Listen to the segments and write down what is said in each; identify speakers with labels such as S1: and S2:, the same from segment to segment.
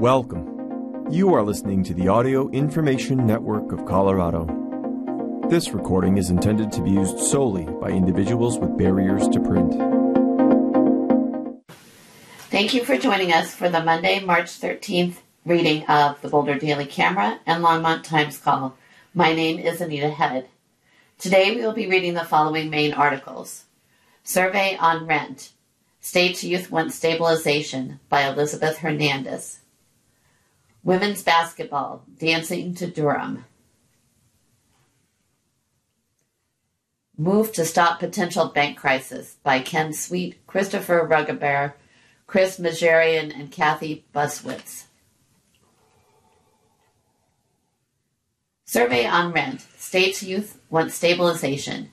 S1: Welcome. You are listening to the Audio Information Network of Colorado. This recording is intended to be used solely by individuals with barriers to print.
S2: Thank you for joining us for the Monday, March 13th reading of the Boulder Daily Camera and Longmont Times Call. My name is Anita Head. Today we will be reading the following main articles Survey on Rent State Youth Want Stabilization by Elizabeth Hernandez. Women's Basketball Dancing to Durham. Move to Stop Potential Bank Crisis by Ken Sweet, Christopher Rugaber, Chris Megerian, and Cathy Bussewitz. Survey on Rent State's Youth Want Stabilization.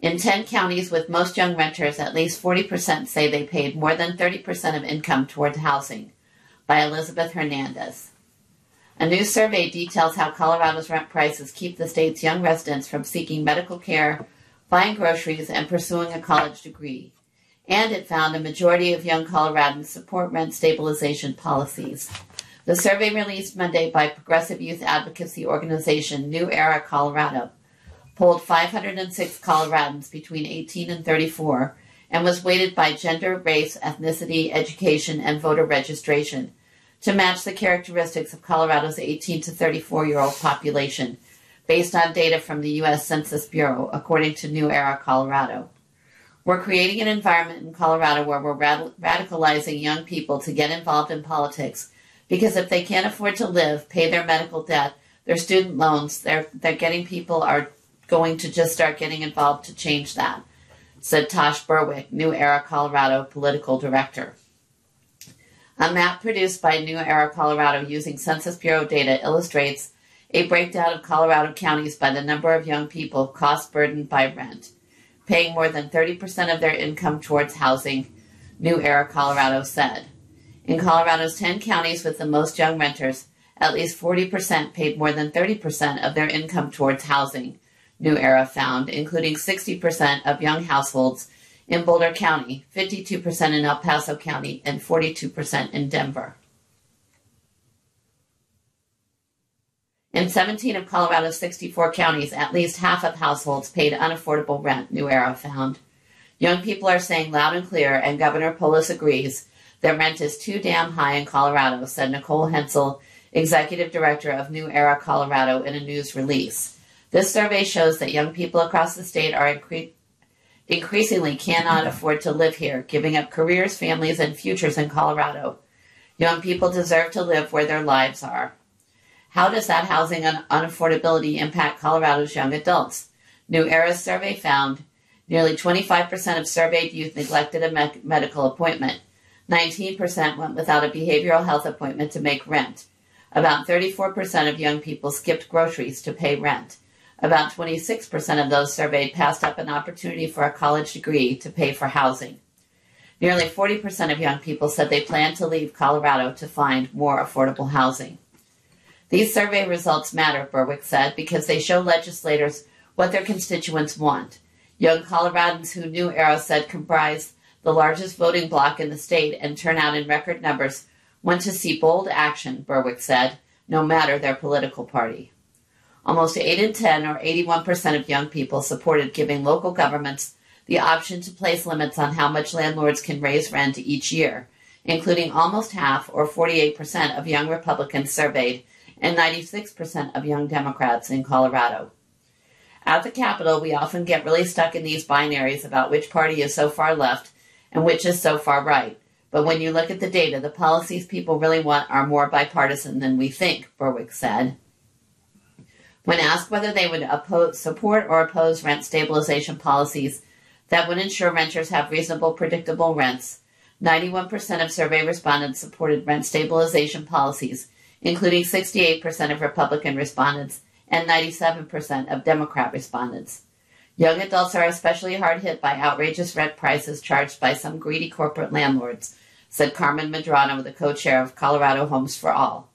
S2: In 10 counties with most young renters, at least 40% say they paid more than 30% of income towards housing by Elizabeth Hernandez. A new survey details how Colorado's rent prices keep the state's young residents from seeking medical care, buying groceries, and pursuing a college degree. And it found a majority of young Coloradans support rent stabilization policies. The survey released Monday by progressive youth advocacy organization New Era Colorado polled 506 Coloradans between 18 and 34 and was weighted by gender, race, ethnicity, education, and voter registration to match the characteristics of Colorado's 18 to 34 year old population based on data from the U.S. Census Bureau, according to New Era Colorado. We're creating an environment in Colorado where we're rad- radicalizing young people to get involved in politics because if they can't afford to live, pay their medical debt, their student loans, they're, they're getting people are going to just start getting involved to change that said Tosh Berwick, New Era Colorado political director. A map produced by New Era Colorado using Census Bureau data illustrates a breakdown of Colorado counties by the number of young people cost burdened by rent, paying more than 30% of their income towards housing, New Era Colorado said. In Colorado's 10 counties with the most young renters, at least 40% paid more than 30% of their income towards housing, New Era found, including 60% of young households in Boulder County, 52% in El Paso County, and 42% in Denver. In 17 of Colorado's 64 counties, at least half of households paid unaffordable rent, New Era found. Young people are saying loud and clear, and Governor Polis agrees, that rent is too damn high in Colorado, said Nicole Hensel, executive director of New Era Colorado, in a news release. This survey shows that young people across the state are incre- increasingly cannot afford to live here, giving up careers, families, and futures in Colorado. Young people deserve to live where their lives are. How does that housing un- unaffordability impact Colorado's young adults? New Era's survey found nearly 25% of surveyed youth neglected a me- medical appointment. 19% went without a behavioral health appointment to make rent. About 34% of young people skipped groceries to pay rent. About 26% of those surveyed passed up an opportunity for a college degree to pay for housing. Nearly 40% of young people said they plan to leave Colorado to find more affordable housing. These survey results matter, Berwick said, because they show legislators what their constituents want. Young Coloradans who New Era said comprised the largest voting bloc in the state and turn out in record numbers want to see bold action, Berwick said, no matter their political party. Almost 8 in 10, or 81% of young people, supported giving local governments the option to place limits on how much landlords can raise rent each year, including almost half, or 48%, of young Republicans surveyed and 96% of young Democrats in Colorado. At the Capitol, we often get really stuck in these binaries about which party is so far left and which is so far right. But when you look at the data, the policies people really want are more bipartisan than we think, Berwick said. When asked whether they would oppose, support or oppose rent stabilization policies that would ensure renters have reasonable, predictable rents, 91% of survey respondents supported rent stabilization policies, including 68% of Republican respondents and 97% of Democrat respondents. Young adults are especially hard hit by outrageous rent prices charged by some greedy corporate landlords, said Carmen Medrano, the co chair of Colorado Homes for All.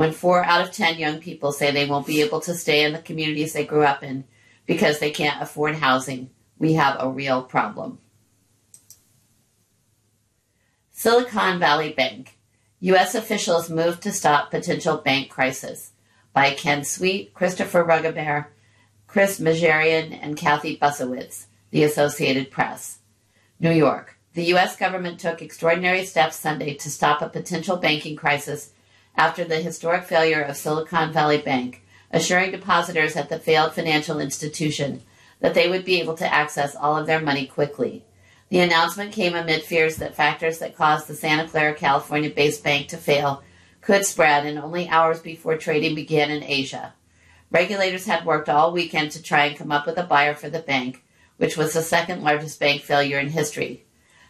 S2: When four out of ten young people say they won't be able to stay in the communities they grew up in because they can't afford housing, we have a real problem. Silicon Valley Bank. U.S. officials moved to stop potential bank crisis by Ken Sweet, Christopher Rugaber, Chris Megerian, and Cathy Bussewitz, The Associated Press. New York. The U.S. government took extraordinary steps Sunday to stop a potential banking crisis after the historic failure of Silicon Valley Bank, assuring depositors at the failed financial institution that they would be able to access all of their money quickly. The announcement came amid fears that factors that caused the Santa Clara, California based bank to fail could spread in only hours before trading began in Asia. Regulators had worked all weekend to try and come up with a buyer for the bank, which was the second largest bank failure in history.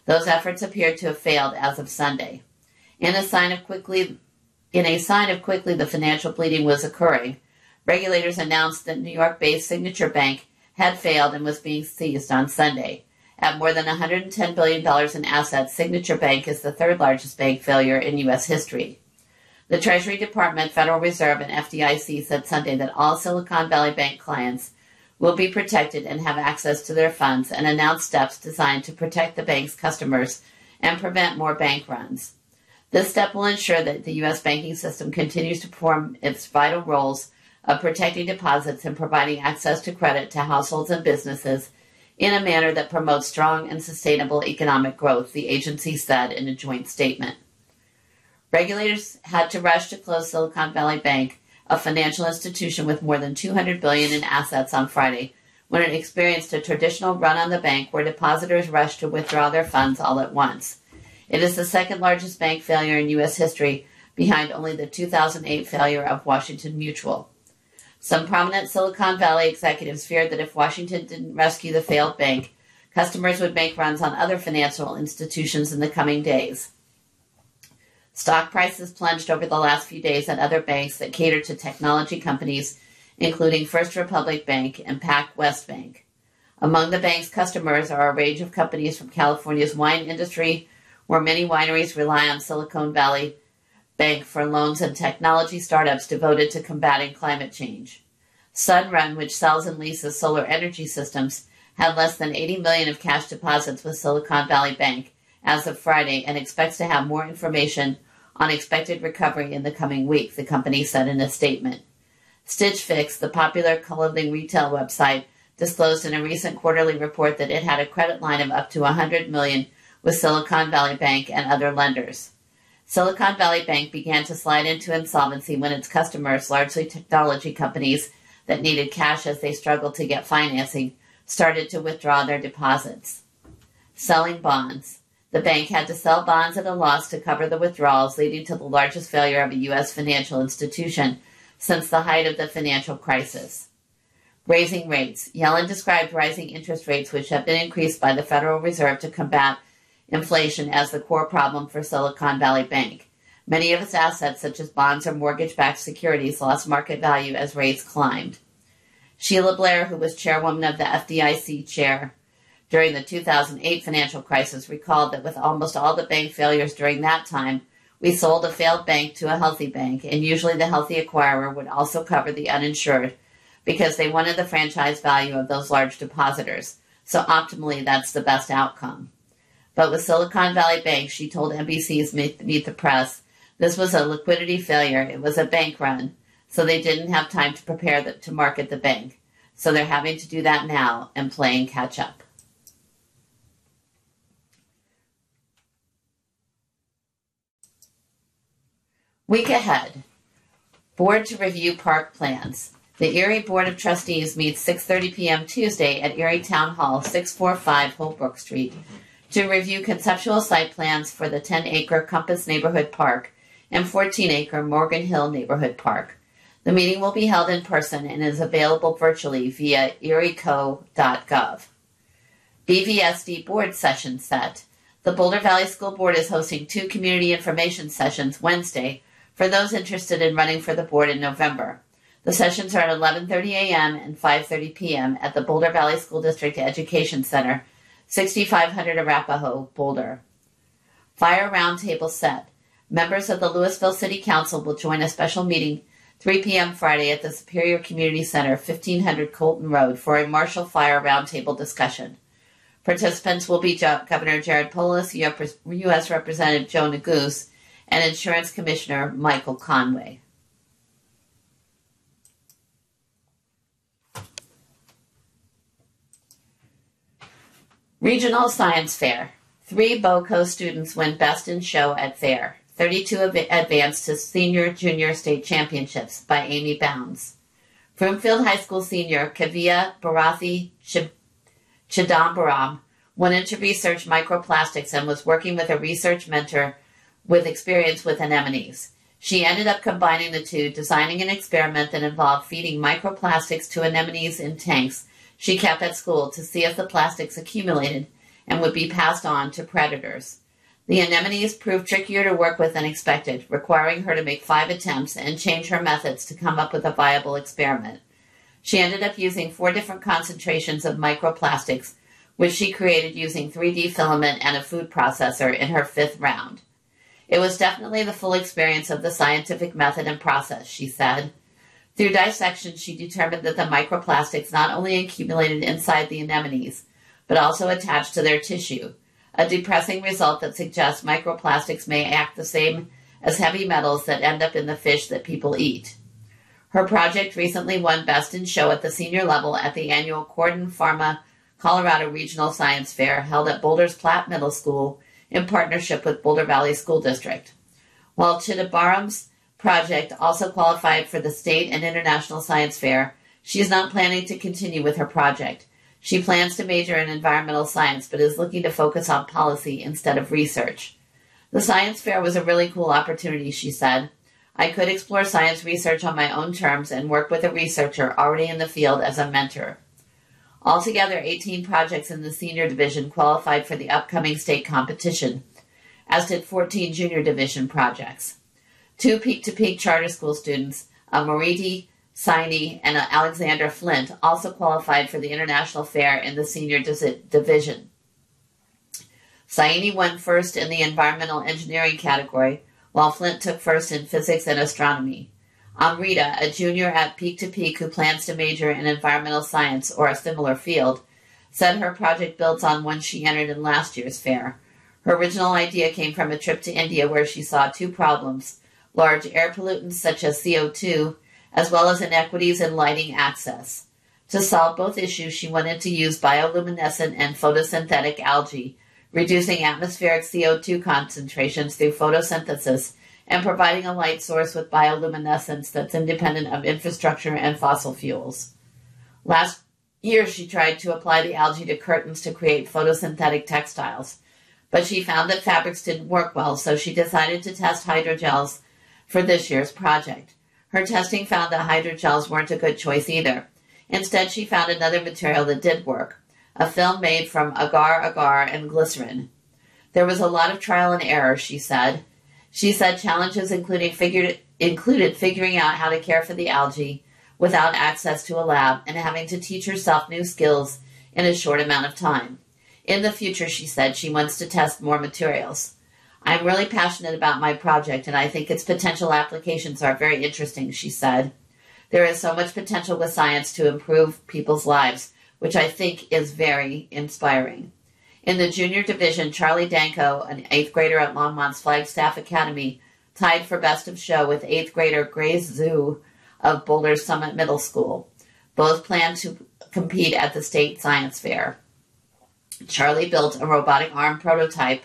S2: Those efforts appeared to have failed as of Sunday. In a sign of quickly in a sign of quickly the financial bleeding was occurring, regulators announced that New York-based Signature Bank had failed and was being seized on Sunday. At more than $110 billion in assets, Signature Bank is the third largest bank failure in U.S. history. The Treasury Department, Federal Reserve, and FDIC said Sunday that all Silicon Valley Bank clients will be protected and have access to their funds and announced steps designed to protect the bank's customers and prevent more bank runs. This step will ensure that the U.S. banking system continues to perform its vital roles of protecting deposits and providing access to credit to households and businesses in a manner that promotes strong and sustainable economic growth, the agency said in a joint statement. Regulators had to rush to close Silicon Valley Bank, a financial institution with more than 200 billion in assets on Friday, when it experienced a traditional run on the bank where depositors rushed to withdraw their funds all at once. It is the second largest bank failure in U.S. history, behind only the 2008 failure of Washington Mutual. Some prominent Silicon Valley executives feared that if Washington didn't rescue the failed bank, customers would make runs on other financial institutions in the coming days. Stock prices plunged over the last few days at other banks that cater to technology companies, including First Republic Bank and PacWest Bank. Among the bank's customers are a range of companies from California's wine industry, where many wineries rely on Silicon Valley Bank for loans and technology startups devoted to combating climate change. Sunrun, which sells and leases solar energy systems, had less than 80 million of cash deposits with Silicon Valley Bank as of Friday and expects to have more information on expected recovery in the coming week, the company said in a statement. Stitch Fix, the popular clothing retail website, disclosed in a recent quarterly report that it had a credit line of up to 100 million with Silicon Valley Bank and other lenders. Silicon Valley Bank began to slide into insolvency when its customers, largely technology companies that needed cash as they struggled to get financing, started to withdraw their deposits. Selling bonds. The bank had to sell bonds at a loss to cover the withdrawals, leading to the largest failure of a U.S. financial institution since the height of the financial crisis. Raising rates. Yellen described rising interest rates, which have been increased by the Federal Reserve to combat inflation as the core problem for Silicon Valley Bank. Many of its assets, such as bonds or mortgage backed securities, lost market value as rates climbed. Sheila Bair, who was chairwoman of the FDIC chair during the 2008 financial crisis, recalled that with almost all the bank failures during that time, we sold a failed bank to a healthy bank, and usually the healthy acquirer would also cover the uninsured because they wanted the franchise value of those large depositors. So optimally, that's the best outcome. But with Silicon Valley Bank, she told NBC's Meet, the Press, this was a liquidity failure. It was a bank run. So they didn't have time to prepare the, to market the bank. So they're having to do that now and playing catch up. Week ahead. Board to review park plans. The Erie Board of Trustees meets 6:30 p.m. Tuesday at Erie Town Hall, 645 Holbrook Street to review conceptual site plans for the 10 acre Compass Neighborhood Park and 14 acre Morgan Hill Neighborhood Park. The meeting will be held in person and is available virtually via erieco.gov. BVSD board session set. The Boulder Valley School Board is hosting two community information sessions Wednesday for those interested in running for the board in November. The sessions are at 11:30 a.m. and 5:30 p.m. at the Boulder Valley School District Education Center 6500 Arapahoe, Boulder. Fire Roundtable set. Members of the Louisville City Council will join a special meeting 3 p.m. Friday at the Superior Community Center, 1500 Coalton Road, for a Marshall Fire Roundtable discussion. Participants will be Governor Jared Polis, U.S. Representative Joe Neguse, and Insurance Commissioner Michael Conway. Regional Science Fair. Three BOCO students win Best in Show at Fair. 32 advanced to Senior Junior State Championships by Amy Bounds. Broomfield High School senior Kavia Bharathi Chidambaram wanted to research microplastics and was working with a research mentor with experience with anemones. She ended up combining the two, designing an experiment that involved feeding microplastics to anemones in tanks she kept at school to see if the plastics accumulated and would be passed on to predators. The anemones proved trickier to work with than expected, requiring her to make five attempts and change her methods to come up with a viable experiment. She ended up using four different concentrations of microplastics, which she created using 3D filament and a food processor in her fifth round. It was definitely the full experience of the scientific method and process, she said. Through dissection, she determined that the microplastics not only accumulated inside the anemones, but also attached to their tissue, a depressing result that suggests microplastics may act the same as heavy metals that end up in the fish that people eat. Her project recently won Best in Show at the senior level at the annual Corden Pharma Colorado Regional Science Fair held at Boulder's Platt Middle School in partnership with Boulder Valley School District. While Chidambaram's project also qualified for the state and international science fair, she is not planning to continue with her project. She plans to major in environmental science, but is looking to focus on policy instead of research. The science fair was a really cool opportunity, she said. I could explore science research on my own terms and work with a researcher already in the field as a mentor. Altogether, 18 projects in the senior division qualified for the upcoming state competition, as did 14 junior division projects. Two Peak to Peak charter school students, Amrita Saini, and Alexander Flint also qualified for the international fair in the senior division. Saini won first in the environmental engineering category, while Flint took first in physics and astronomy. Amrita, a junior at Peak to Peak who plans to major in environmental science or a similar field, said her project builds on one she entered in last year's fair. Her original idea came from a trip to India where she saw two problems large air pollutants such as CO2 as well as inequities in lighting access. To solve both issues, she wanted to use bioluminescent and photosynthetic algae, reducing atmospheric CO2 concentrations through photosynthesis and providing a light source with bioluminescence that's independent of infrastructure and fossil fuels. Last year, she tried to apply the algae to curtains to create photosynthetic textiles, but she found that fabrics didn't work well, so she decided to test hydrogels for this year's project. Her testing found that hydrogels weren't a good choice either. Instead, she found another material that did work, a film made from agar agar and glycerin. There was a lot of trial and error, she said. She said challenges including figured, included figuring out how to care for the algae without access to a lab and having to teach herself new skills in a short amount of time. In the future, she said, she wants to test more materials. I'm really passionate about my project and I think its potential applications are very interesting, she said. There is so much potential with science to improve people's lives, which I think is very inspiring. In the junior division, Charlie Danko, an eighth grader at Longmont's Flagstaff Academy, tied for best of show with eighth grader Grace Zhu of Boulder Summit Middle School. Both plan to compete at the state science fair. Charlie built a robotic arm prototype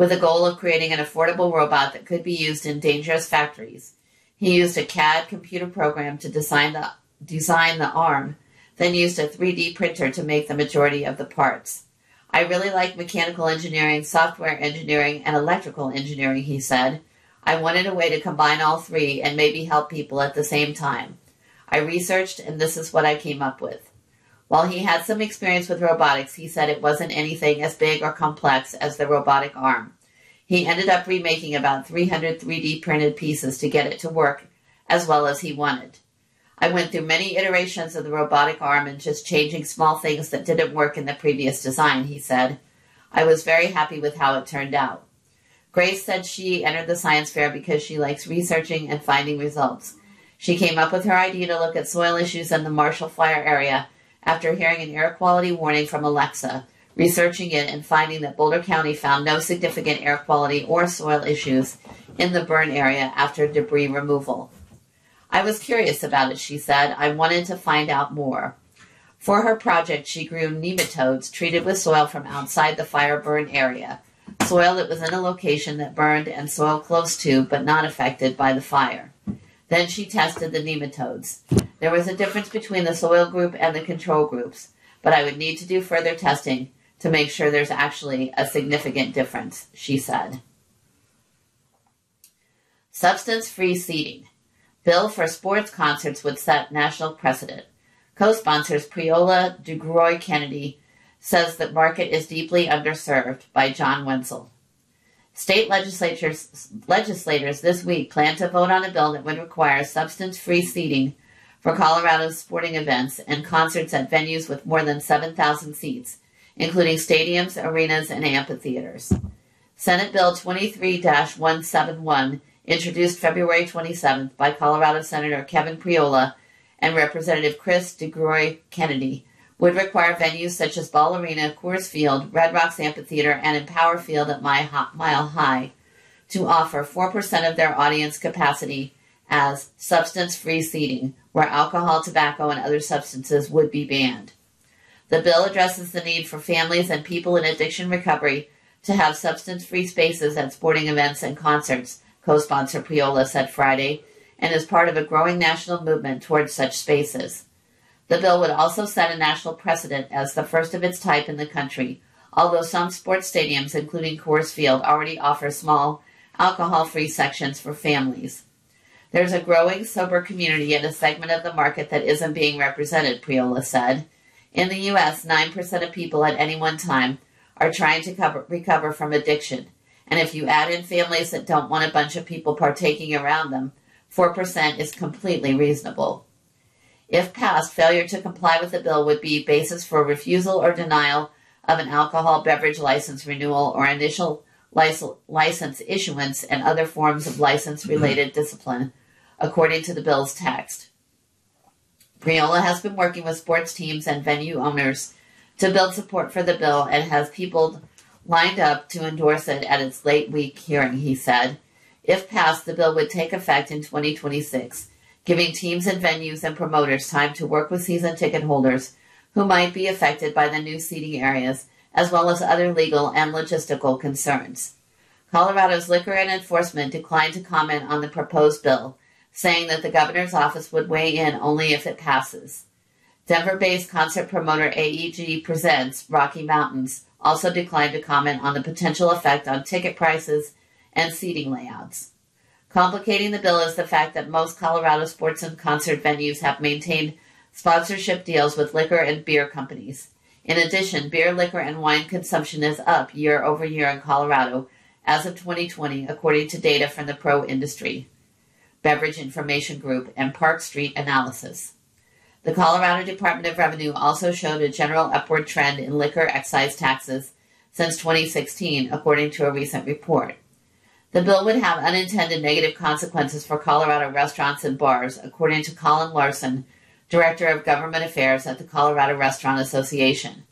S2: with the goal of creating an affordable robot that could be used in dangerous factories. He used a CAD computer program to design the, design the arm, then used a 3D printer to make the majority of the parts. I really like mechanical engineering, software engineering, and electrical engineering, he said. I wanted a way to combine all three and maybe help people at the same time. I researched, and this is what I came up with. While he had some experience with robotics, he said it wasn't anything as big or complex as the robotic arm. He ended up remaking about 300 3D printed pieces to get it to work as well as he wanted. I went through many iterations of the robotic arm and just changing small things that didn't work in the previous design, he said. I was very happy with how it turned out. Grace said she entered the science fair because she likes researching and finding results. She came up with her idea to look at soil issues in the Marshall Fire area after hearing an air quality warning from Alexa, researching it and finding that Boulder County found no significant air quality or soil issues in the burn area after debris removal. I was curious about it, she said. I wanted to find out more. For her project, she grew nematodes treated with soil from outside the fire burn area, soil that was in a location that burned and soil close to but not affected by the fire. Then she tested the nematodes. There was a difference between the soil group and the control groups, but I would need to do further testing to make sure there's actually a significant difference, she said. Substance free seating. Bill for sports concerts would set national precedent. Co sponsors Priola DeGruy Kennedy says the market is deeply underserved by John Wenzel. State legislatures, legislators this week plan to vote on a bill that would require substance free seating for Colorado's sporting events and concerts at venues with more than 7,000 seats, including stadiums, arenas, and amphitheaters. Senate Bill 23 171, introduced February 27th by Colorado Senator Kevin Priola and Representative Chris DeGruy Kennedy, would require venues such as Ball Arena, Coors Field, Red Rocks Amphitheater, and Empower Field at Mile High to offer 4% of their audience capacity as substance free seating, where alcohol, tobacco, and other substances would be banned. The bill addresses the need for families and people in addiction recovery to have substance free spaces at sporting events and concerts, co sponsor Priola said Friday, and is part of a growing national movement towards such spaces. The bill would also set a national precedent as the first of its type in the country, although some sports stadiums, including Coors Field, already offer small, alcohol free sections for families. There's a growing sober community in a segment of the market that isn't being represented, Priola said. In the U.S., 9% of people at any one time are trying to cover, recover from addiction. And if you add in families that don't want a bunch of people partaking around them, 4% is completely reasonable. If passed, failure to comply with the bill would be basis for refusal or denial of an alcohol beverage license renewal or initial license issuance and other forms of license mm-hmm. related discipline according to the bill's text. Priola has been working with sports teams and venue owners to build support for the bill and has people lined up to endorse it at its late week hearing, he said. If passed, the bill would take effect in 2026, giving teams and venues and promoters time to work with season ticket holders who might be affected by the new seating areas, as well as other legal and logistical concerns. Colorado's Liquor and Enforcement declined to comment on the proposed bill, saying that the governor's office would weigh in only if it passes. Denver based concert promoter AEG Presents Rocky Mountains also declined to comment on the potential effect on ticket prices and seating layouts. Complicating the bill is the fact that most Colorado sports and concert venues have maintained sponsorship deals with liquor and beer companies. In addition, beer, liquor, and wine consumption is up year over year in Colorado as of 2020, according to data from the Pro Industry. Beverage Information Group, and Park Street Analysis. The Colorado Department of Revenue also showed a general upward trend in liquor excise taxes since 2016, according to a recent report. The bill would have unintended negative consequences for Colorado restaurants and bars, according to Colin Larson, Director of Government Affairs at the Colorado Restaurant Association.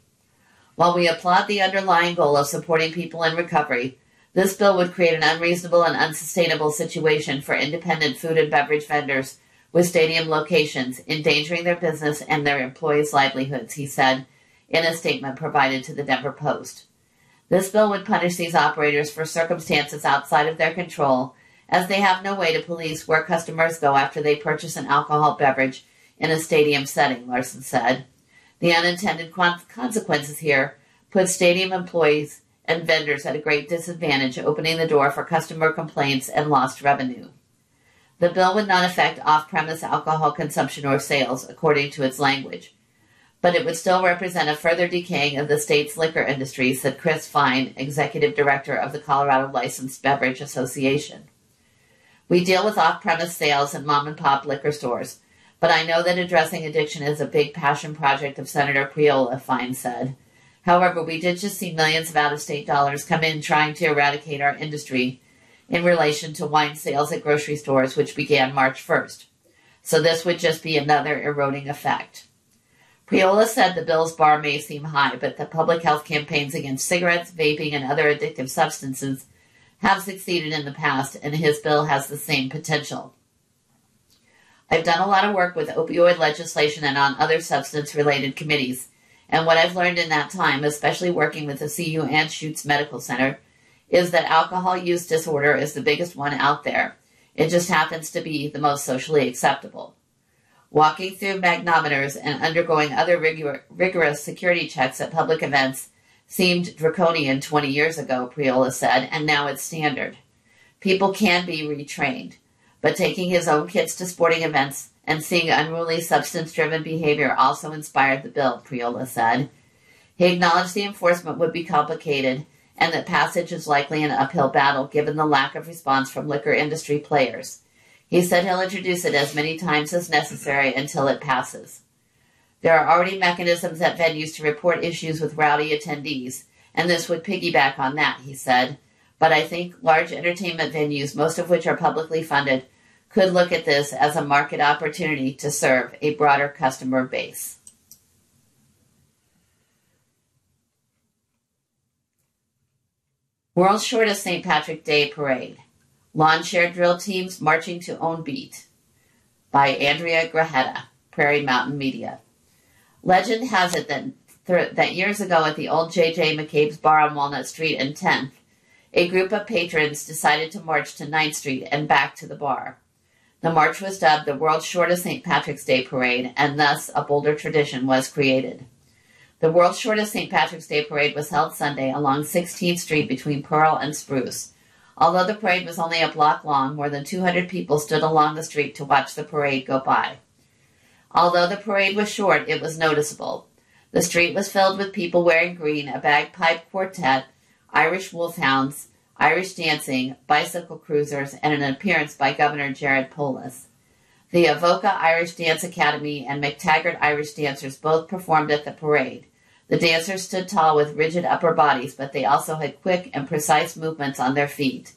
S2: While we applaud the underlying goal of supporting people in recovery, this bill would create an unreasonable and unsustainable situation for independent food and beverage vendors with stadium locations, endangering their business and their employees' livelihoods, he said in a statement provided to the Denver Post. This bill would punish these operators for circumstances outside of their control, as they have no way to police where customers go after they purchase an alcohol beverage in a stadium setting, Larson said. The unintended consequences here put stadium employees and vendors at a great disadvantage, opening the door for customer complaints and lost revenue. The bill would not affect off premise alcohol consumption or sales, according to its language, but it would still represent a further decaying of the state's liquor industry, said Chris Fine, executive director of the Colorado Licensed Beverage Association. We deal with off premise sales and mom and pop liquor stores, but I know that addressing addiction is a big passion project of Senator Priola, Fine said. However, we did just see millions of out of state dollars come in trying to eradicate our industry in relation to wine sales at grocery stores, which began March 1st. So this would just be another eroding effect. Priola said the bill's bar may seem high, but the public health campaigns against cigarettes, vaping, and other addictive substances have succeeded in the past, and his bill has the same potential. I've done a lot of work with opioid legislation and on other substance related committees, and what I've learned in that time, especially working with the CU and Anschutz Medical Center, is that alcohol use disorder is the biggest one out there. It just happens to be the most socially acceptable. Walking through magnometers and undergoing other rigor- rigorous security checks at public events seemed draconian 20 years ago, Priola said, and now it's standard. People can be retrained, but taking his own kids to sporting events and seeing unruly substance driven behavior also inspired the bill, Priola said. He acknowledged the enforcement would be complicated and that passage is likely an uphill battle given the lack of response from liquor industry players. He said he'll introduce it as many times as necessary until it passes. There are already mechanisms at venues to report issues with rowdy attendees, and this would piggyback on that, he said. But I think large entertainment venues, most of which are publicly funded, could look at this as a market opportunity to serve a broader customer base. World's shortest St. Patrick Day parade. Lawn chair drill teams marching to own beat. By Andrea Grajeda, Prairie Mountain Media. Legend has it that, th- that years ago at the old J.J. McCabe's bar on Walnut Street and 10th, a group of patrons decided to march to 9th Street and back to the bar. The march was dubbed the world's shortest St. Patrick's Day parade, and thus a Boulder tradition was created. The world's shortest St. Patrick's Day parade was held Sunday along 16th Street between Pearl and Spruce. Although the parade was only a block long, more than 200 people stood along the street to watch the parade go by. Although the parade was short, it was noticeable. The street was filled with people wearing green, a bagpipe quartet, Irish wolfhounds, Irish dancing, bicycle cruisers, and an appearance by Governor Jared Polis. The Avoca Irish Dance Academy and McTaggart Irish dancers both performed at the parade. The dancers stood tall with rigid upper bodies, but they also had quick and precise movements on their feet.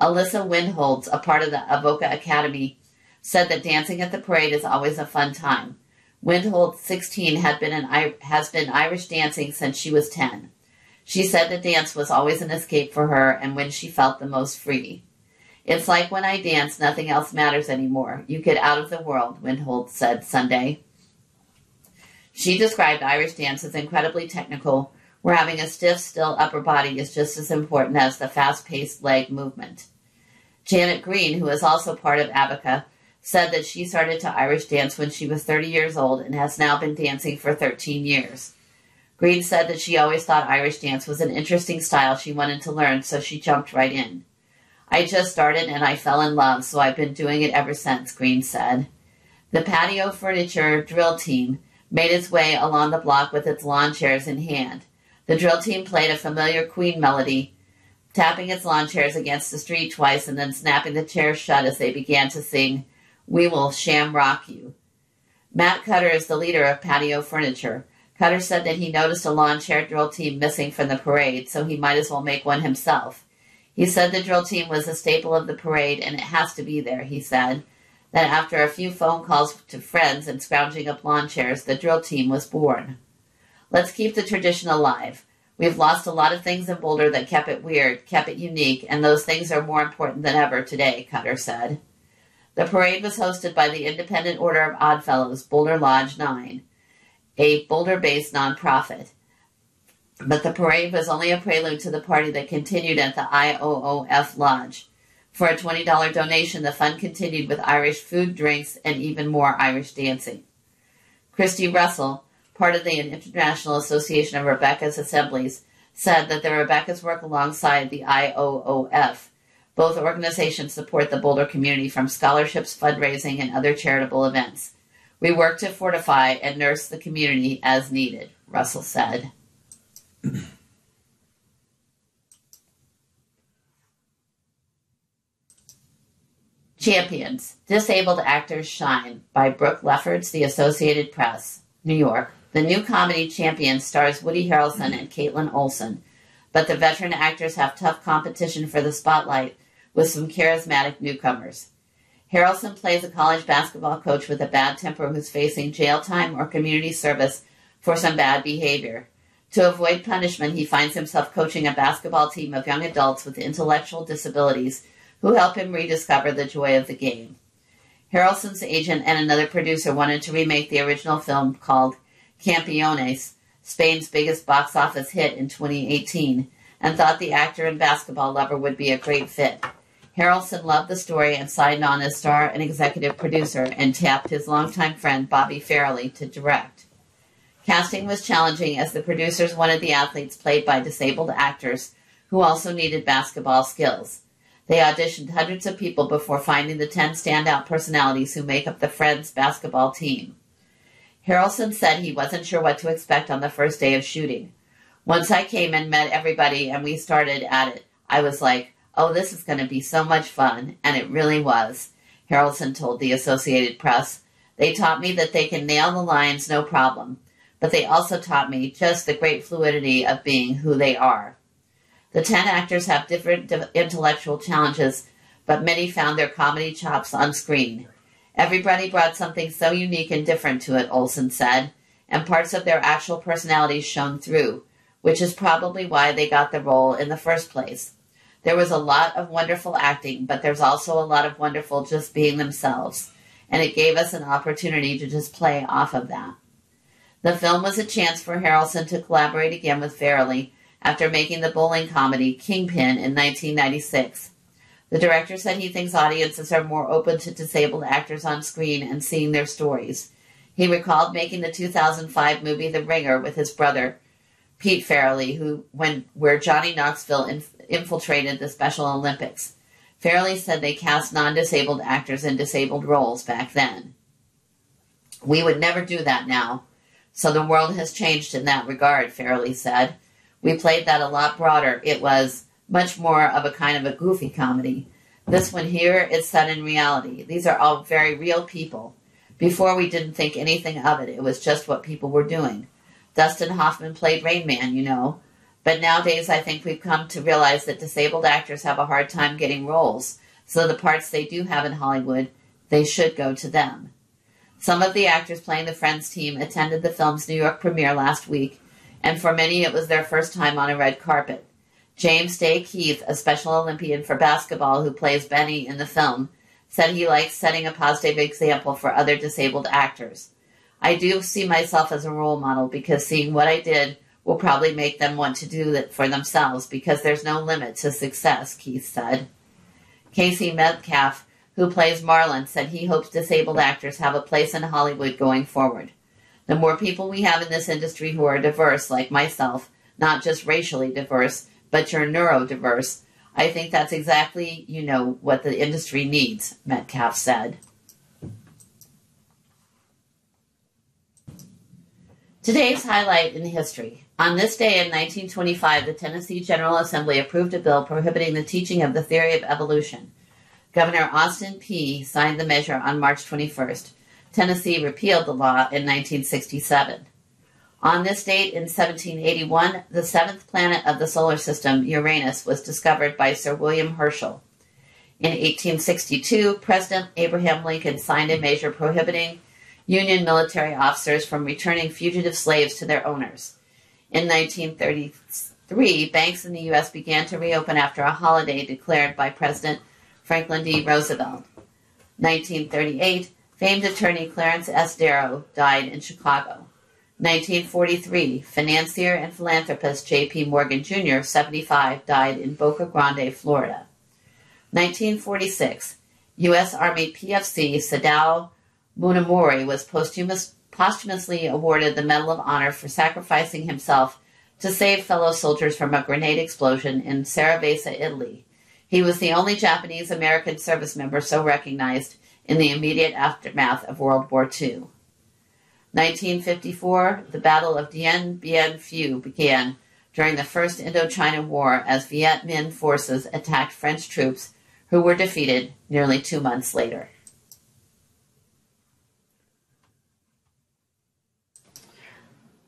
S2: Alyssa Windholz, a part of the Avoca Academy, said that dancing at the parade is always a fun time. Windholz, 16, had been an, has been Irish dancing since she was 10. She said the dance was always an escape for her and when she felt the most free. It's like when I dance, nothing else matters anymore. You get out of the world, Windholz said Sunday. She described Irish dance as incredibly technical, where having a stiff, still upper body is just as important as the fast paced leg movement. Janet Green, who is also part of Avoca, said that she started to Irish dance when she was 30 years old and has now been dancing for 13 years. Green said that she always thought Irish dance was an interesting style she wanted to learn, so she jumped right in. I just started and I fell in love, so I've been doing it ever since, Green said. The patio furniture drill team made its way along the block with its lawn chairs in hand. The drill team played a familiar Queen melody, tapping its lawn chairs against the street twice and then snapping the chairs shut as they began to sing, We Will Shamrock You. Matt Cutter is the leader of Patio Furniture. Cutter said that he noticed a lawn chair drill team missing from the parade, so he might as well make one himself. He said the drill team was a staple of the parade and it has to be there, he said. Then, after a few phone calls to friends and scrounging up lawn chairs, the drill team was born. Let's keep the tradition alive. We've lost a lot of things in Boulder that kept it weird, kept it unique, and those things are more important than ever today, Cutter said. The parade was hosted by the Independent Order of Oddfellows, Boulder Lodge 9, a Boulder based nonprofit. But the parade was only a prelude to the party that continued at the IOOF Lodge. For a $20 donation, the fund continued with Irish food, drinks, and even more Irish dancing. Christy Russell, part of the International Association of Rebekah's Assemblies, said that the Rebekah's work alongside the IOOF. Both organizations support the Boulder community from scholarships, fundraising, and other charitable events. We work to fortify and nurse the community as needed, Russell said. Champions Disabled Actors Shine by Brooke Lefferts, The Associated Press, New York. The new comedy Champions stars Woody Harrelson and Kaitlin Olson, but the veteran actors have tough competition for the spotlight with some charismatic newcomers. Harrelson plays a college basketball coach with a bad temper who's facing jail time or community service for some bad behavior. To avoid punishment, he finds himself coaching a basketball team of young adults with intellectual disabilities who help him rediscover the joy of the game. Harrelson's agent and another producer wanted to remake the original film called Campeones, Spain's biggest box office hit in 2018, and thought the actor and basketball lover would be a great fit. Harrelson loved the story and signed on as star and executive producer and tapped his longtime friend Bobby Farrelly to direct. Casting was challenging as the producers wanted the athletes played by disabled actors who also needed basketball skills. They auditioned hundreds of people before finding the 10 standout personalities who make up the Friends basketball team. Harrelson said he wasn't sure what to expect on the first day of shooting. Once I came and met everybody and we started at it, I was like, oh, this is going to be so much fun. And it really was, Harrelson told the Associated Press. They taught me that they can nail the lines no problem but they also taught me just the great fluidity of being who they are. The ten actors have different intellectual challenges, but many found their comedy chops on screen. Everybody brought something so unique and different to it, Olson said, and parts of their actual personalities shone through, which is probably why they got the role in the first place. There was a lot of wonderful acting, but there's also a lot of wonderful just being themselves, and it gave us an opportunity to just play off of that. The film was a chance for Harrelson to collaborate again with Farrelly after making the bowling comedy Kingpin in 1996. The director said he thinks audiences are more open to disabled actors on screen and seeing their stories. He recalled making the 2005 movie The Ringer with his brother, Pete Farrelly, who when where Johnny Knoxville inf- infiltrated the Special Olympics. Farrelly said they cast non-disabled actors in disabled roles back then. We would never do that now. So the world has changed in that regard, Farrelly said. We played that a lot broader. It was much more of a kind of a goofy comedy. This one here is set in reality. These are all very real people. Before we didn't think anything of it. It was just what people were doing. Dustin Hoffman played Rain Man, you know. But nowadays I think we've come to realize that disabled actors have a hard time getting roles. So the parts they do have in Hollywood, they should go to them. Some of the actors playing the Friends team attended the film's New York premiere last week, and for many it was their first time on a red carpet. James Day Keith, a Special Olympian for basketball who plays Benny in the film, said he likes setting a positive example for other disabled actors. I do see myself as a role model because seeing what I did will probably make them want to do it for themselves because there's no limit to success, Keith said. Casey Metcalfe, who plays Marlon, said he hopes disabled actors have a place in Hollywood going forward. The more people we have in this industry who are diverse, like myself, not just racially diverse, but you're neurodiverse, I think that's exactly, you know, what the industry needs, Metcalfe said. Today's highlight in history. On this day in 1925, the Tennessee General Assembly approved a bill prohibiting the teaching of the theory of evolution. Governor Austin Peay signed the measure on March 21st. Tennessee repealed the law in 1967. On this date in 1781, the seventh planet of the solar system, Uranus, was discovered by Sir William Herschel. In 1862, President Abraham Lincoln signed a measure prohibiting Union military officers from returning fugitive slaves to their owners. In 1933, banks in the U.S. began to reopen after a holiday declared by President Franklin D. Roosevelt. 1938, famed attorney Clarence S. Darrow died in Chicago. 1943, financier and philanthropist J.P. Morgan Jr., 75, died in Boca Grande, Florida. 1946, U.S. Army PFC Sadao Munemori was posthumous, posthumously awarded the Medal of Honor for sacrificing himself to save fellow soldiers from a grenade explosion in Seravezza, Italy, he was the only Japanese American service member so recognized in the immediate aftermath of World War II. 1954, the Battle of Dien Bien Phu began during the First Indochina War as Viet Minh forces attacked French troops who were defeated nearly two months later.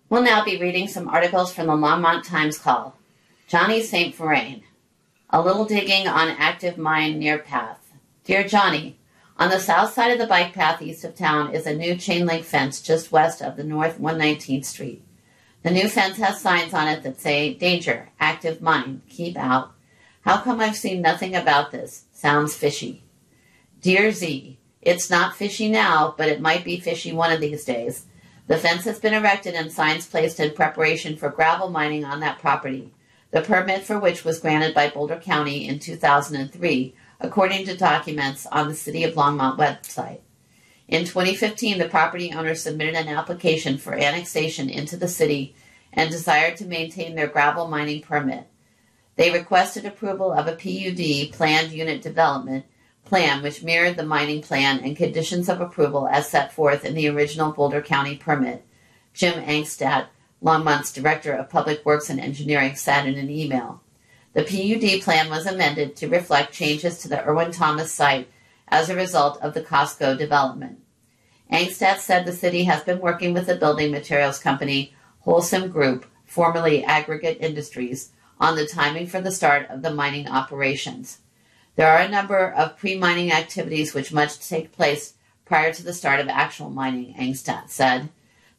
S2: We'll now be reading some articles from the Longmont Times Call. Johnny St. Vrain, a little digging on active mine near path. Dear Johnny, on the south side of the bike path east of town is a new chain link fence just west of the North 119th Street. The new fence has signs on it that say, Danger, active mine, keep out. How come I've seen nothing about this? Sounds fishy. Dear Z, it's not fishy now, but it might be fishy one of these days. The fence has been erected and signs placed in preparation for gravel mining on that property, the permit for which was granted by Boulder County in 2003, according to documents on the City of Longmont website. In 2015, the property owner submitted an application for annexation into the city and desired to maintain their gravel mining permit. They requested approval of a PUD, planned unit development, plan which mirrored the mining plan and conditions of approval as set forth in the original Boulder County permit. Jim Angstadt, Longmont's Director of Public Works and Engineering, said in an email. The PUD plan was amended to reflect changes to the Irwin Thomas site as a result of the Costco development. Angstadt said the city has been working with the building materials company Holcim Group, formerly Aggregate Industries, on the timing for the start of the mining operations. There are a number of pre-mining activities which must take place prior to the start of actual mining, Angstadt said.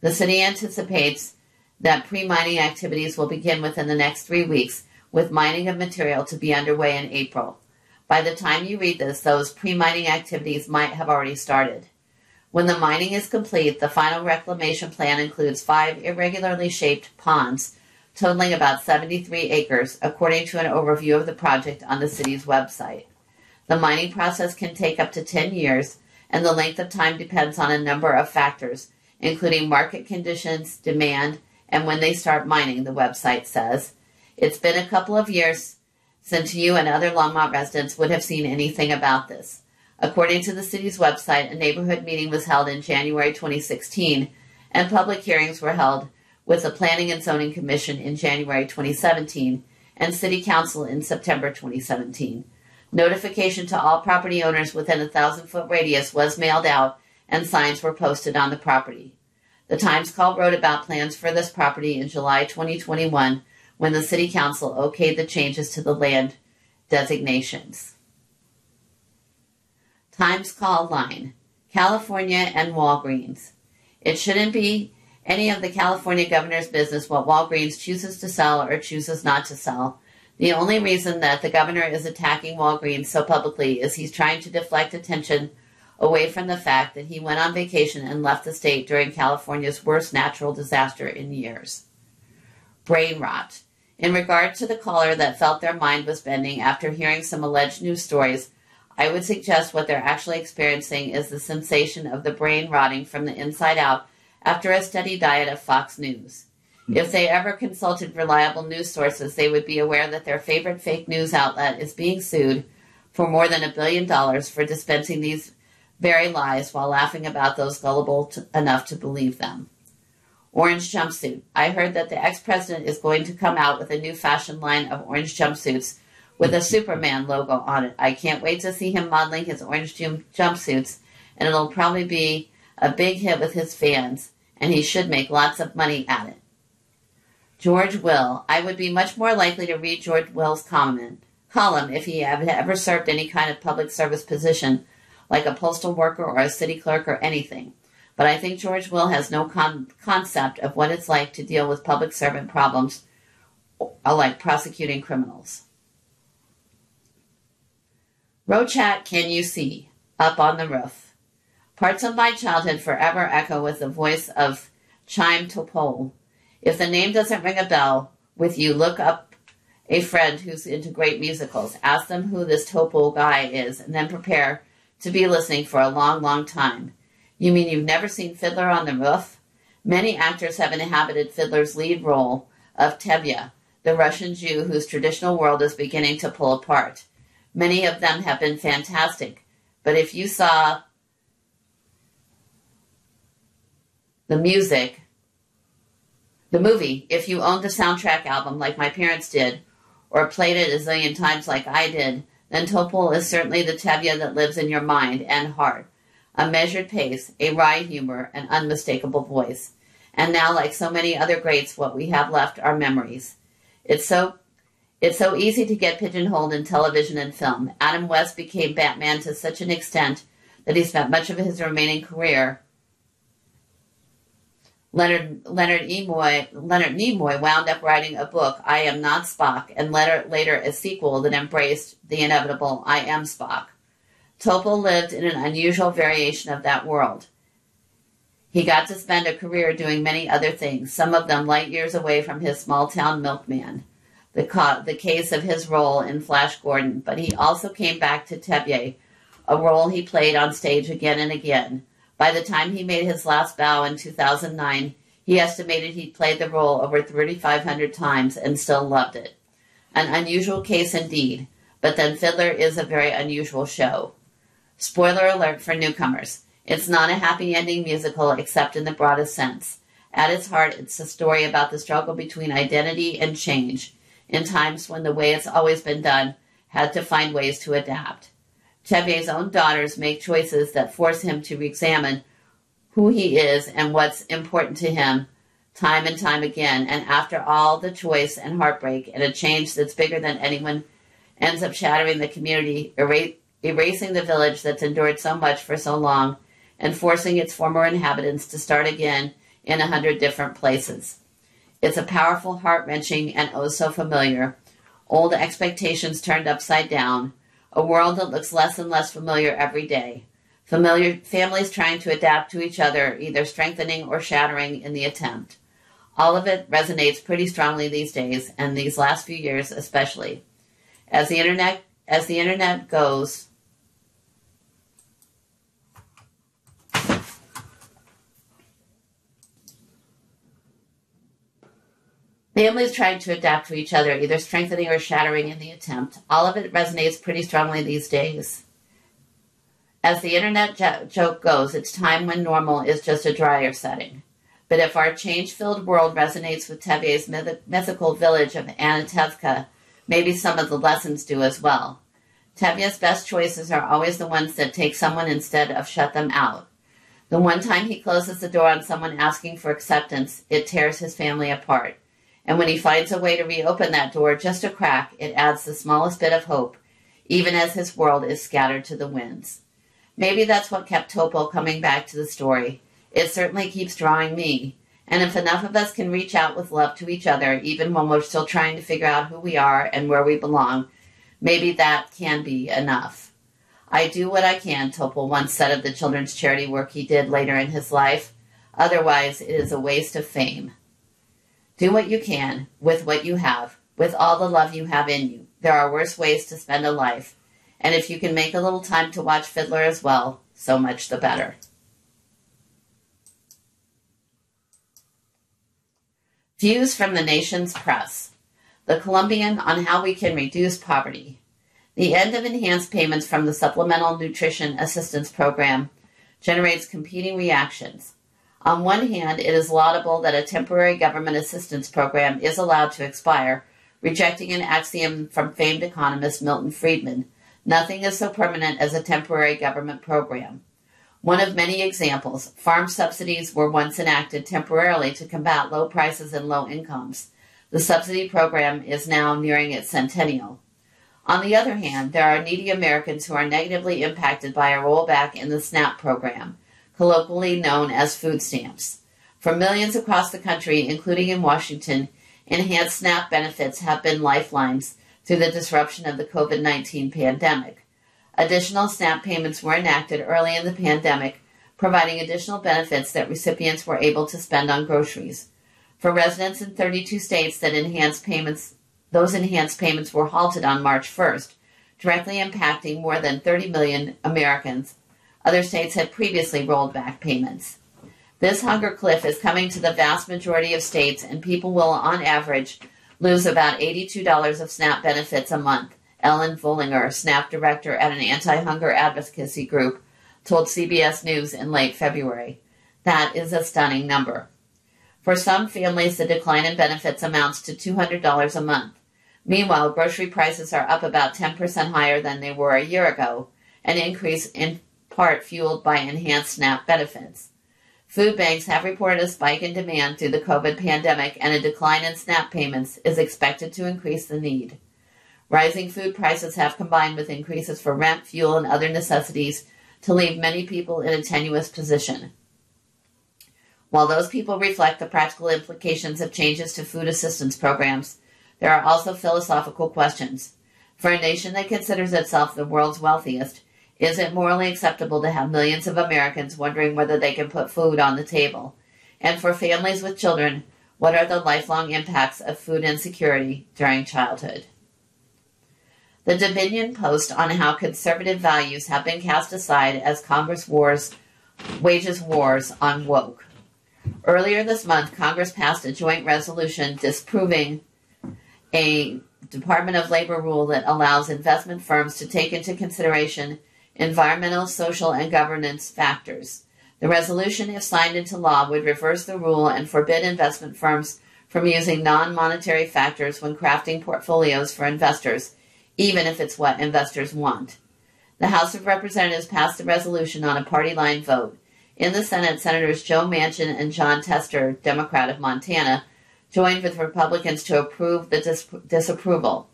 S2: The city anticipates that pre-mining activities will begin within the next three weeks, with mining of material to be underway in April. By the time you read this, those pre-mining activities might have already started. When the mining is complete, the final reclamation plan includes five irregularly shaped ponds totaling about 73 acres, according to an overview of the project on the city's website. The mining process can take up to 10 years, and the length of time depends on a number of factors, including market conditions, demand, and when they start mining, the website says. It's been a couple of years since you and other Longmont residents would have seen anything about this. According to the city's website, a neighborhood meeting was held in January 2016, and public hearings were held with the Planning and Zoning Commission in January 2017 and City Council in September 2017. Notification to all property owners within a thousand foot radius was mailed out and signs were posted on the property. The Times Call wrote about plans for this property in July 2021 when the City Council okayed the changes to the land designations. Times Call line California and Walgreens. It shouldn't be any of the California governor's business what Walgreens chooses to sell or chooses not to sell. The only reason that the governor is attacking Walgreens so publicly is he's trying to deflect attention away from the fact that he went on vacation and left the state during California's worst natural disaster in years. Brain rot. In regard to the caller that felt their mind was bending after hearing some alleged news stories, I would suggest what they're actually experiencing is the sensation of the brain rotting from the inside out after a steady diet of Fox News. Hmm. If they ever consulted reliable news sources, they would be aware that their favorite fake news outlet is being sued for more than a billion dollars for dispensing these very lies while laughing about those gullible to, enough to believe them. Orange jumpsuit. I heard that the ex president is going to come out with a new fashion line of orange jumpsuits with a Superman logo on it. I can't wait to see him modeling his orange jumpsuits, and it'll probably be a big hit with his fans and he should make lots of money at it. George Will. I would be much more likely to read George Will's comment, column if he had ever served any kind of public service position, like a postal worker or a city clerk or anything. But I think George Will has no con- concept of what it's like to deal with public servant problems uh, like prosecuting criminals. Rochat Can You See? Up on the Roof. Parts of my childhood forever echo with the voice of Chaim Topol. If the name doesn't ring a bell with you, look up a friend who's into great musicals. Ask them who this Topol guy is, and then prepare to be listening for a long, long time. You mean you've never seen Fiddler on the Roof? Many actors have inhabited Fiddler's lead role of Tevye, the Russian Jew whose traditional world is beginning to pull apart. Many of them have been fantastic, but if you saw the music, the movie, if you owned the soundtrack album like my parents did, or played it a zillion times like I did, then Topol is certainly the Tevye that lives in your mind and heart. A measured pace, a wry humor, an unmistakable voice. And now, like so many other greats, what we have left are memories. It's so it's so easy to get pigeonholed in television and film. Adam West became Batman to such an extent that he spent much of his remaining career Leonard Leonard Nimoy Leonard Nimoy wound up writing a book, I Am Not Spock, and later later a sequel that embraced the inevitable I Am Spock. Topol lived in an unusual variation of that world. He got to spend a career doing many other things, some of them light years away from his small town milkman, the, ca- the case of his role in Flash Gordon, but he also came back to Tevye, a role he played on stage again and again. By the time he made his last bow in 2009, he estimated he'd played the role over 3,500 times and still loved it. An unusual case indeed, but then Fiddler is a very unusual show. Spoiler alert for newcomers. It's not a happy ending musical except in the broadest sense. At its heart, it's a story about the struggle between identity and change in times when the way it's always been done had to find ways to adapt. Tevye's own daughters make choices that force him to examine who he is and what's important to him time and time again. And after all the choice and heartbreak and a change that's bigger than anyone ends up shattering the community, erasing the village that's endured so much for so long, and forcing its former inhabitants to start again in a hundred different places. It's a powerful, heart wrenching, and oh so familiar. Old expectations turned upside down, a world that looks less and less familiar every day. Familiar families trying to adapt to each other, either strengthening or shattering in the attempt. All of it resonates pretty strongly these days, and these last few years especially. As the internet as the internet goes, Families trying to adapt to each other, either strengthening or shattering in the attempt. All of it resonates pretty strongly these days. As the internet jo- joke goes, it's time when normal is just a drier setting. But if our change filled world resonates with Tevye's myth- mythical village of Anatevka, maybe some of the lessons do as well. Tevye's best choices are always the ones that take someone instead of shut them out. The one time he closes the door on someone asking for acceptance, it tears his family apart. And when he finds a way to reopen that door just a crack, it adds the smallest bit of hope, even as his world is scattered to the winds. Maybe that's what kept Topol coming back to the story. It certainly keeps drawing me. And if enough of us can reach out with love to each other, even when we're still trying to figure out who we are and where we belong, maybe that can be enough. I do what I can, Topol once said of the children's charity work he did later in his life. Otherwise, it is a waste of fame. Do what you can with what you have, with all the love you have in you. There are worse ways to spend a life. And if you can make a little time to watch Fiddler as well, so much the better. Views from the nation's press. The Columbian on how we can reduce poverty. The end of enhanced payments from the Supplemental Nutrition Assistance Program generates competing reactions. On one hand, it is laudable that a temporary government assistance program is allowed to expire, rejecting an axiom from famed economist Milton Friedman nothing is so permanent as a temporary government program. One of many examples, farm subsidies were once enacted temporarily to combat low prices and low incomes. The subsidy program is now nearing its centennial. On the other hand, there are needy Americans who are negatively impacted by a rollback in the SNAP program colloquially known as food stamps. For millions across the country, including in Washington, enhanced SNAP benefits have been lifelines through the disruption of the COVID 19 pandemic. Additional SNAP payments were enacted early in the pandemic, providing additional benefits that recipients were able to spend on groceries. For residents in 32 states that enhanced payments, those enhanced payments were halted on March 1st, directly impacting more than 30 million Americans other states had previously rolled back payments. This hunger cliff is coming to the vast majority of states, and people will, on average, lose about $82 of SNAP benefits a month. Ellen Vollinger, SNAP director at an anti hunger advocacy group, told CBS News in late February. That is a stunning number. For some families, the decline in benefits amounts to $200 a month. Meanwhile, grocery prices are up about 10% higher than they were a year ago, an increase in part fueled by enhanced SNAP benefits. Food banks have reported a spike in demand through the COVID pandemic, and a decline in SNAP payments is expected to increase the need. Rising food prices have combined with increases for rent, fuel, and other necessities to leave many people in a tenuous position. While those people reflect the practical implications of changes to food assistance programs, there are also philosophical questions. For a nation that considers itself the world's wealthiest, is it morally acceptable to have millions of Americans wondering whether they can put food on the table? And for families with children, what are the lifelong impacts of food insecurity during childhood? The Dominion post on how conservative values have been cast aside as Congress wars wages wars on woke. Earlier this month, Congress passed a joint resolution disproving a Department of Labor rule that allows investment firms to take into consideration environmental, social, and governance factors. The resolution, if signed into law, would reverse the rule and forbid investment firms from using non monetary factors when crafting portfolios for investors, even if it's what investors want. The House of Representatives passed the resolution on a party line vote. In the Senate, Senators Joe Manchin and Jon Tester, Democrat of Montana, joined with Republicans to approve the dis- disapproval.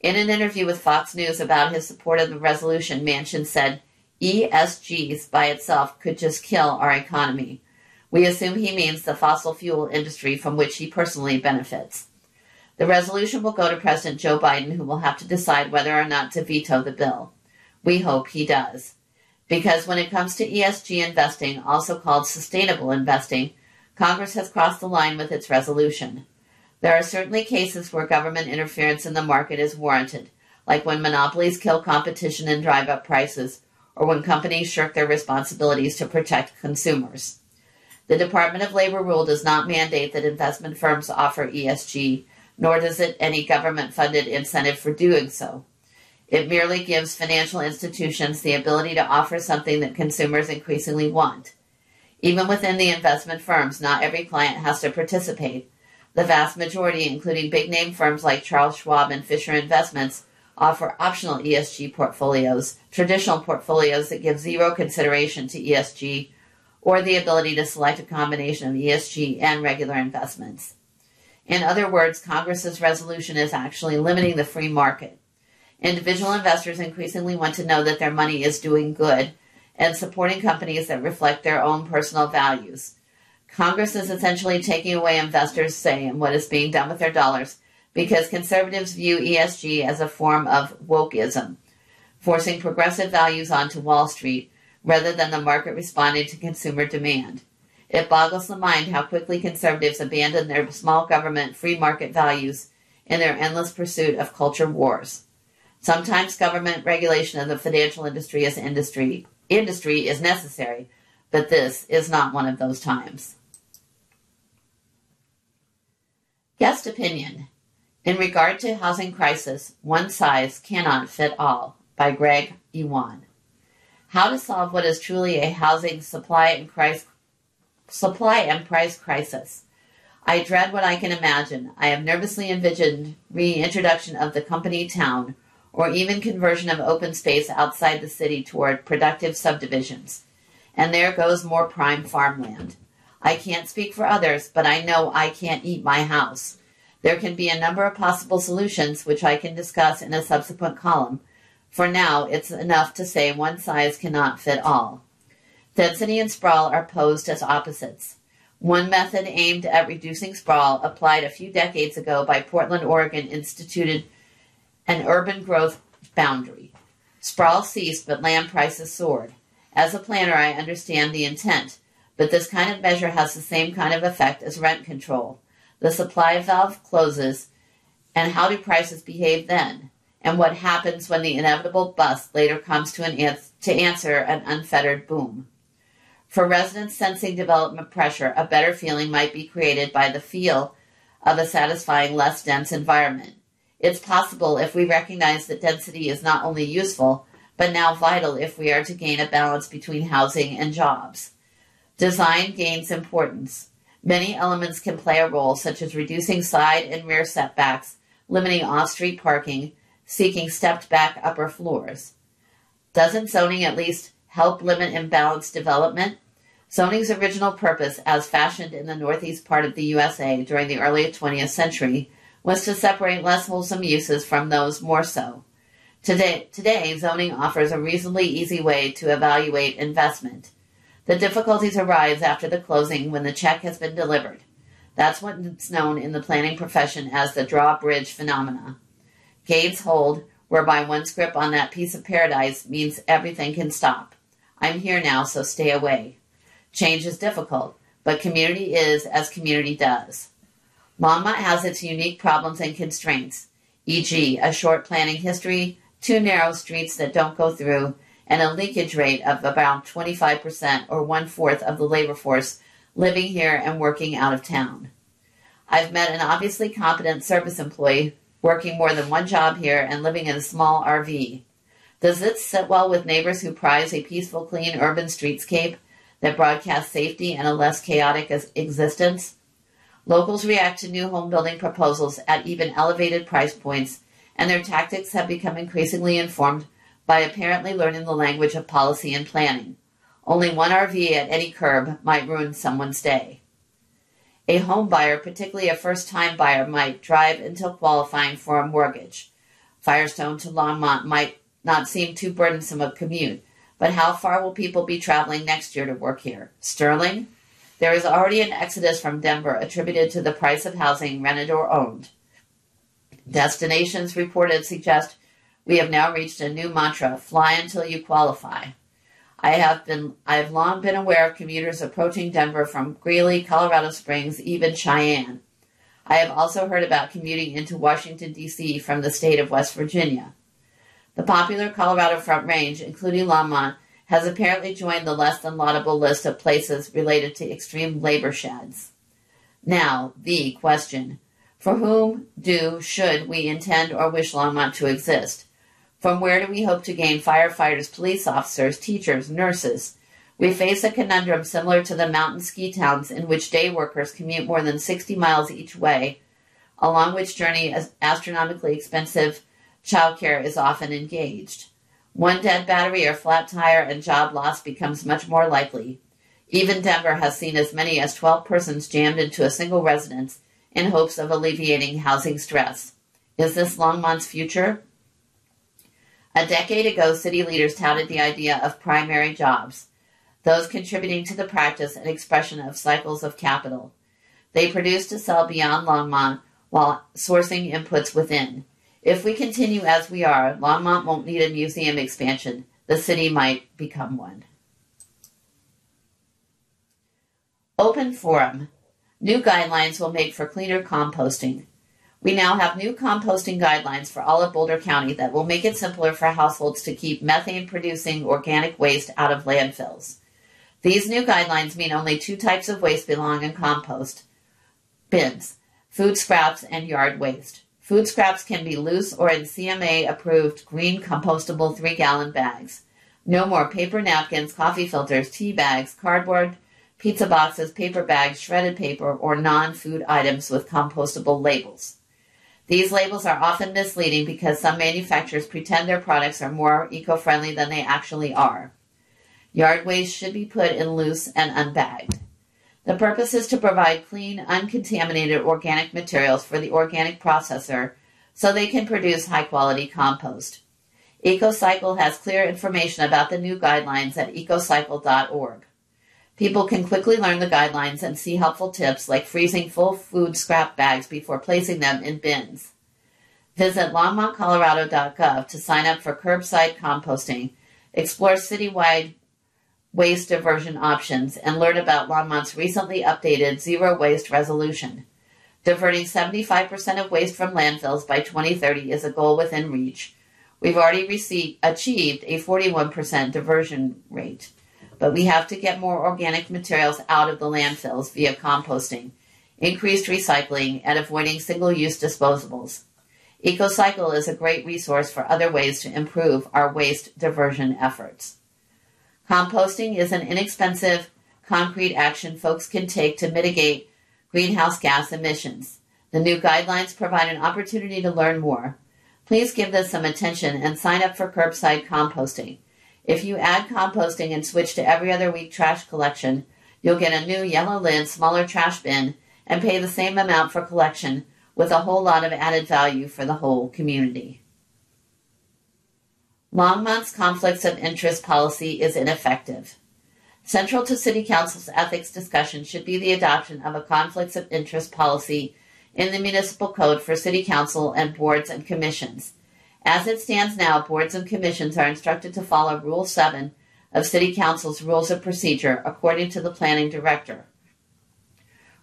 S2: In an interview with Fox News about his support of the resolution, Manchin said, ESGs by itself could just kill our economy. We assume he means the fossil fuel industry from which he personally benefits. The resolution will go to President Joe Biden, who will have to decide whether or not to veto the bill. We hope he does. Because when it comes to ESG investing, also called sustainable investing, Congress has crossed the line with its resolution. There are certainly cases where government interference in the market is warranted, like when monopolies kill competition and drive up prices, or when companies shirk their responsibilities to protect consumers. The Department of Labor rule does not mandate that investment firms offer ESG, nor does it any government funded incentive for doing so. It merely gives financial institutions the ability to offer something that consumers increasingly want. Even within the investment firms, not every client has to participate, the vast majority, including big name firms like Charles Schwab and Fisher Investments, offer optional ESG portfolios, traditional portfolios that give zero consideration to ESG, or the ability to select a combination of ESG and regular investments. In other words, Congress's resolution is actually limiting the free market. Individual investors increasingly want to know that their money is doing good and supporting companies that reflect their own personal values. Congress is essentially taking away investors' say in what is being done with their dollars because conservatives view ESG as a form of wokeism, forcing progressive values onto Wall Street rather than the market responding to consumer demand. It boggles the mind how quickly conservatives abandon their small government free market values in their endless pursuit of culture wars. Sometimes government regulation of the financial industry as industry industry is necessary, but this is not one of those times. Guest opinion. In regard to housing crisis, one size cannot fit all by Greg Ewan. How to solve what is truly a housing supply and price supply and price crisis. I dread what I can imagine. I have nervously envisioned reintroduction of the company town or even conversion of open space outside the city toward productive subdivisions. And there goes more prime farmland. I can't speak for others, but I know I can't eat my house. There can be a number of possible solutions, which I can discuss in a subsequent column. For now, it's enough to say one size cannot fit all. Density and sprawl are posed as opposites. One method aimed at reducing sprawl, applied a few decades ago by Portland, Oregon, instituted an urban growth boundary. Sprawl ceased, but land prices soared. As a planner, I understand the intent. But this kind of measure has the same kind of effect as rent control. The supply valve closes, and how do prices behave then? And what happens when the inevitable bust later comes to, an ans- to answer an unfettered boom? For residents sensing development pressure, a better feeling might be created by the feel of a satisfying, less dense environment. It's possible if we recognize that density is not only useful, but now vital if we are to gain a balance between housing and jobs. Design gains importance. Many elements can play a role, such as reducing side and rear setbacks, limiting off street parking, seeking stepped back upper floors. Doesn't zoning at least help limit imbalanced development? Zoning's original purpose, as fashioned in the northeast part of the USA during the early 20th century, was to separate less wholesome uses from those more so. Today, today, zoning offers a reasonably easy way to evaluate investment. The difficulties arise after the closing when the check has been delivered. That's what's known in the planning profession as the drawbridge phenomena. Gates hold whereby one script on that piece of paradise means everything can stop. I'm here now, so stay away. Change is difficult, but community is as community does. Longmont has its unique problems and constraints, e.g., a short planning history, two narrow streets that don't go through, and a leakage rate of about 25% or one fourth of the labor force living here and working out of town. I've met an obviously competent service employee working more than one job here and living in a small RV. Does it sit well with neighbors who prize a peaceful, clean urban streetscape that broadcasts safety and a less chaotic existence? Locals react to new home building proposals at even elevated price points, and their tactics have become increasingly informed by apparently learning the language of policy and planning. Only one RV at any curb might ruin someone's day. A home buyer, particularly a first time buyer, might drive until qualifying for a mortgage. Firestone to Longmont might not seem too burdensome a commute, but how far will people be traveling next year to work here? Sterling? There is already an exodus from Denver attributed to the price of housing rented or owned. Destinations reported suggest we have now reached a new mantra fly until you qualify. I have been I have long been aware of commuters approaching Denver from Greeley, Colorado Springs, even Cheyenne. I have also heard about commuting into Washington D.C. from the state of West Virginia. The popular Colorado Front Range, including Longmont, has apparently joined the less than laudable list of places related to extreme labor sheds. Now, the question. For whom do, should we intend or wish Longmont to exist? From where do we hope to gain firefighters, police officers, teachers, nurses? We face a conundrum similar to the mountain ski towns in which day workers commute more than 60 miles each way, along which journey astronomically expensive childcare is often engaged. One dead battery or flat tire and job loss becomes much more likely. Even Denver has seen as many as 12 persons jammed into a single residence in hopes of alleviating housing stress. Is this Longmont's future? A decade ago, city leaders touted the idea of primary jobs, those contributing to the practice and expression of cycles of capital. They produce to sell beyond Longmont while sourcing inputs within. If we continue as we are, Longmont won't need a museum expansion. The city might become one. Open Forum. New guidelines will make for cleaner composting. We now have new composting guidelines for all of Boulder County that will make it simpler for households to keep methane producing organic waste out of landfills. These new guidelines mean only two types of waste belong in compost bins food scraps and yard waste. Food scraps can be loose or in CMA approved green compostable three gallon bags. No more paper napkins, coffee filters, tea bags, cardboard, pizza boxes, paper bags, shredded paper, or non food items with compostable labels. These labels are often misleading because some manufacturers pretend their products are more eco friendly than they actually are. Yard waste should be put in loose and unbagged. The purpose is to provide clean, uncontaminated organic materials for the organic processor so they can produce high quality compost. EcoCycle has clear information about the new guidelines at ecocycle.org. People can quickly learn the guidelines and see helpful tips like freezing full food scrap bags before placing them in bins. Visit longmontcolorado.gov to sign up for curbside composting, explore citywide waste diversion options, and learn about Longmont's recently updated zero waste resolution. Diverting 75% of waste from landfills by 2030 is a goal within reach. We've already received, achieved a 41% diversion rate, but we have to get more organic materials out of the landfills via composting, increased recycling, and avoiding single use disposables. EcoCycle is a great resource for other ways to improve our waste diversion efforts. Composting is an inexpensive, concrete action folks can take to mitigate greenhouse gas emissions. The new guidelines provide an opportunity to learn more. Please give this some attention and sign up for curbside composting. If you add composting and switch to every other week trash collection, you'll get a new yellow lid, smaller trash bin, and pay the same amount for collection with a whole lot of added value for the whole community. Longmont's conflicts of interest policy is ineffective. Central to City Council's ethics discussion should be the adoption of a conflicts of interest policy in the municipal code for City Council and boards and commissions. As it stands now, boards and commissions are instructed to follow Rule 7 of City Council's Rules of Procedure according to the Planning Director.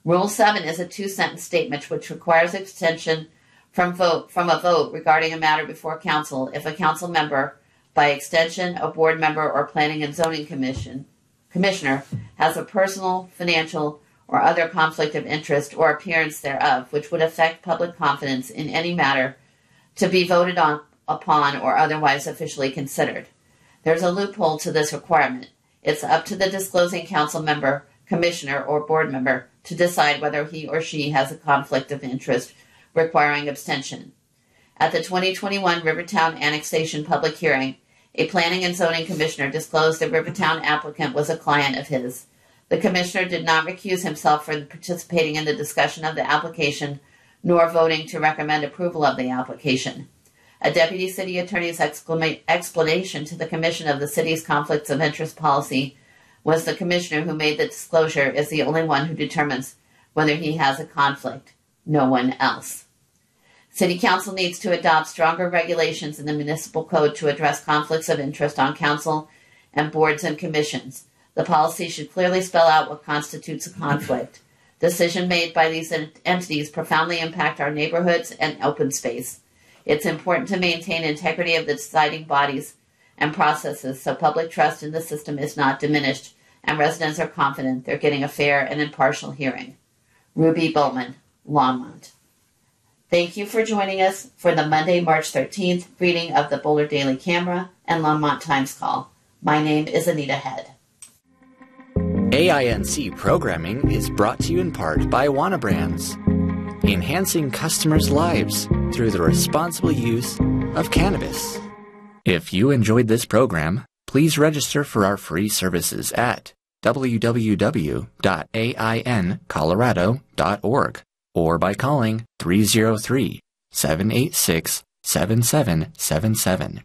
S2: Rule 7 is a two sentence statement which requires abstention from vote from a vote regarding a matter before council if a council member, by extension a board member or planning and zoning commission commissioner, has a personal, financial, or other conflict of interest or appearance thereof which would affect public confidence in any matter to be voted on upon or otherwise officially considered. There's a loophole to this requirement. It's up to the disclosing council member, commissioner, or board member to decide whether he or she has a conflict of interest requiring abstention. At the 2021 Rivertown annexation public hearing, a planning and zoning commissioner disclosed the Rivertown applicant was a client of his. The commissioner did not recuse himself from participating in the discussion of the application nor voting to recommend approval of the application. A deputy city attorney's explanation to the commission of the city's conflicts of interest policy was the commissioner who made the disclosure is the only one who determines whether he has a conflict, no one else. City Council needs to adopt stronger regulations in the municipal code to address conflicts of interest on council and boards and commissions. The policy should clearly spell out what constitutes a conflict. Decision made by these entities profoundly impact our neighborhoods and open space. It's important to maintain integrity of the deciding bodies and processes so public trust in the system is not diminished and residents are confident they're getting a fair and impartial hearing. Ruby Bowman, Longmont. Thank you for joining us for the Monday, March 13th reading of the Boulder Daily Camera and Longmont Times Call. My name is Anita Head.
S3: AINC programming is brought to you in part by Wana Brands, enhancing customers' lives through the responsible use of cannabis. If you enjoyed this program, please register for our free services at www.aincolorado.org or by calling 303 786 7777.